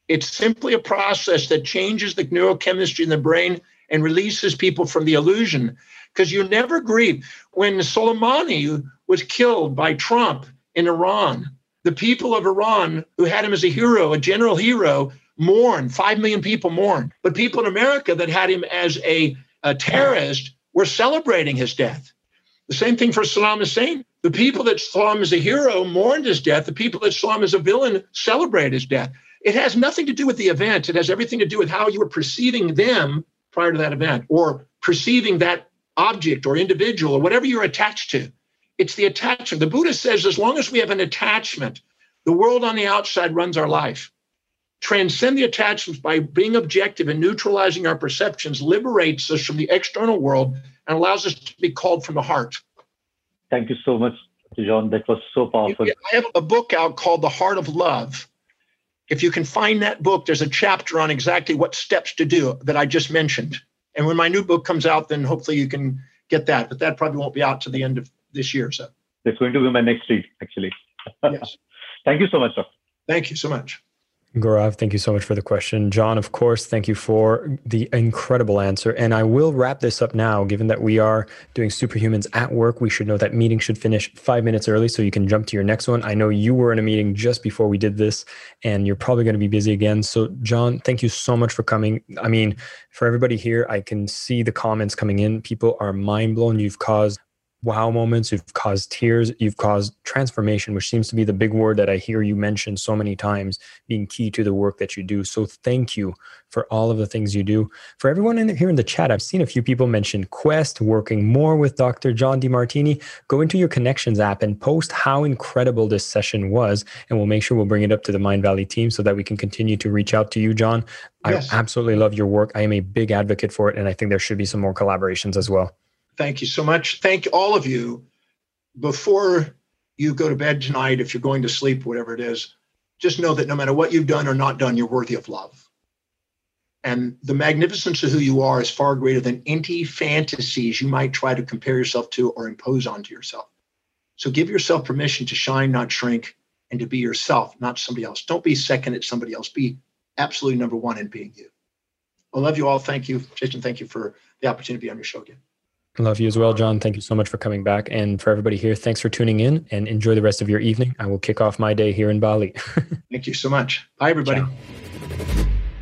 It's simply a process that changes the neurochemistry in the brain and releases people from the illusion. Because you never grieve. When Soleimani was killed by Trump in Iran, the people of Iran who had him as a hero, a general hero, mourned. Five million people mourned. But people in America that had him as a, a terrorist were celebrating his death. The same thing for Saddam Hussein. The people that saw him as a hero mourned his death. The people that saw him as a villain celebrated his death. It has nothing to do with the event. It has everything to do with how you were perceiving them prior to that event or perceiving that object or individual or whatever you're attached to. It's the attachment. The Buddha says as long as we have an attachment, the world on the outside runs our life. Transcend the attachments by being objective and neutralizing our perceptions liberates us from the external world and allows us to be called from the heart. Thank you so much, John. That was so powerful. I have a book out called The Heart of Love if you can find that book, there's a chapter on exactly what steps to do that I just mentioned. And when my new book comes out, then hopefully you can get that. But that probably won't be out to the end of this year. So it's going to be my next read, actually. yes. Thank you so much, sir. Thank you so much. Gaurav, thank you so much for the question. John, of course, thank you for the incredible answer. And I will wrap this up now, given that we are doing superhumans at work. We should know that meeting should finish five minutes early so you can jump to your next one. I know you were in a meeting just before we did this, and you're probably going to be busy again. So, John, thank you so much for coming. I mean, for everybody here, I can see the comments coming in. People are mind blown. You've caused wow moments, you've caused tears, you've caused transformation, which seems to be the big word that I hear you mention so many times, being key to the work that you do. So thank you for all of the things you do. For everyone in here in the chat, I've seen a few people mention Quest, working more with Dr. John Demartini. Go into your connections app and post how incredible this session was, and we'll make sure we'll bring it up to the Mindvalley team so that we can continue to reach out to you, John. Yes. I absolutely love your work. I am a big advocate for it, and I think there should be some more collaborations as well. Thank you so much. Thank all of you. Before you go to bed tonight, if you're going to sleep, whatever it is, just know that no matter what you've done or not done, you're worthy of love. And the magnificence of who you are is far greater than any fantasies you might try to compare yourself to or impose onto yourself. So give yourself permission to shine, not shrink, and to be yourself, not somebody else. Don't be second at somebody else. Be absolutely number one in being you. I love you all. Thank you, Jason. Thank you for the opportunity to be on your show again. Love you as well, John. Thank you so much for coming back. And for everybody here, thanks for tuning in and enjoy the rest of your evening. I will kick off my day here in Bali. Thank you so much. Bye, everybody. Ciao.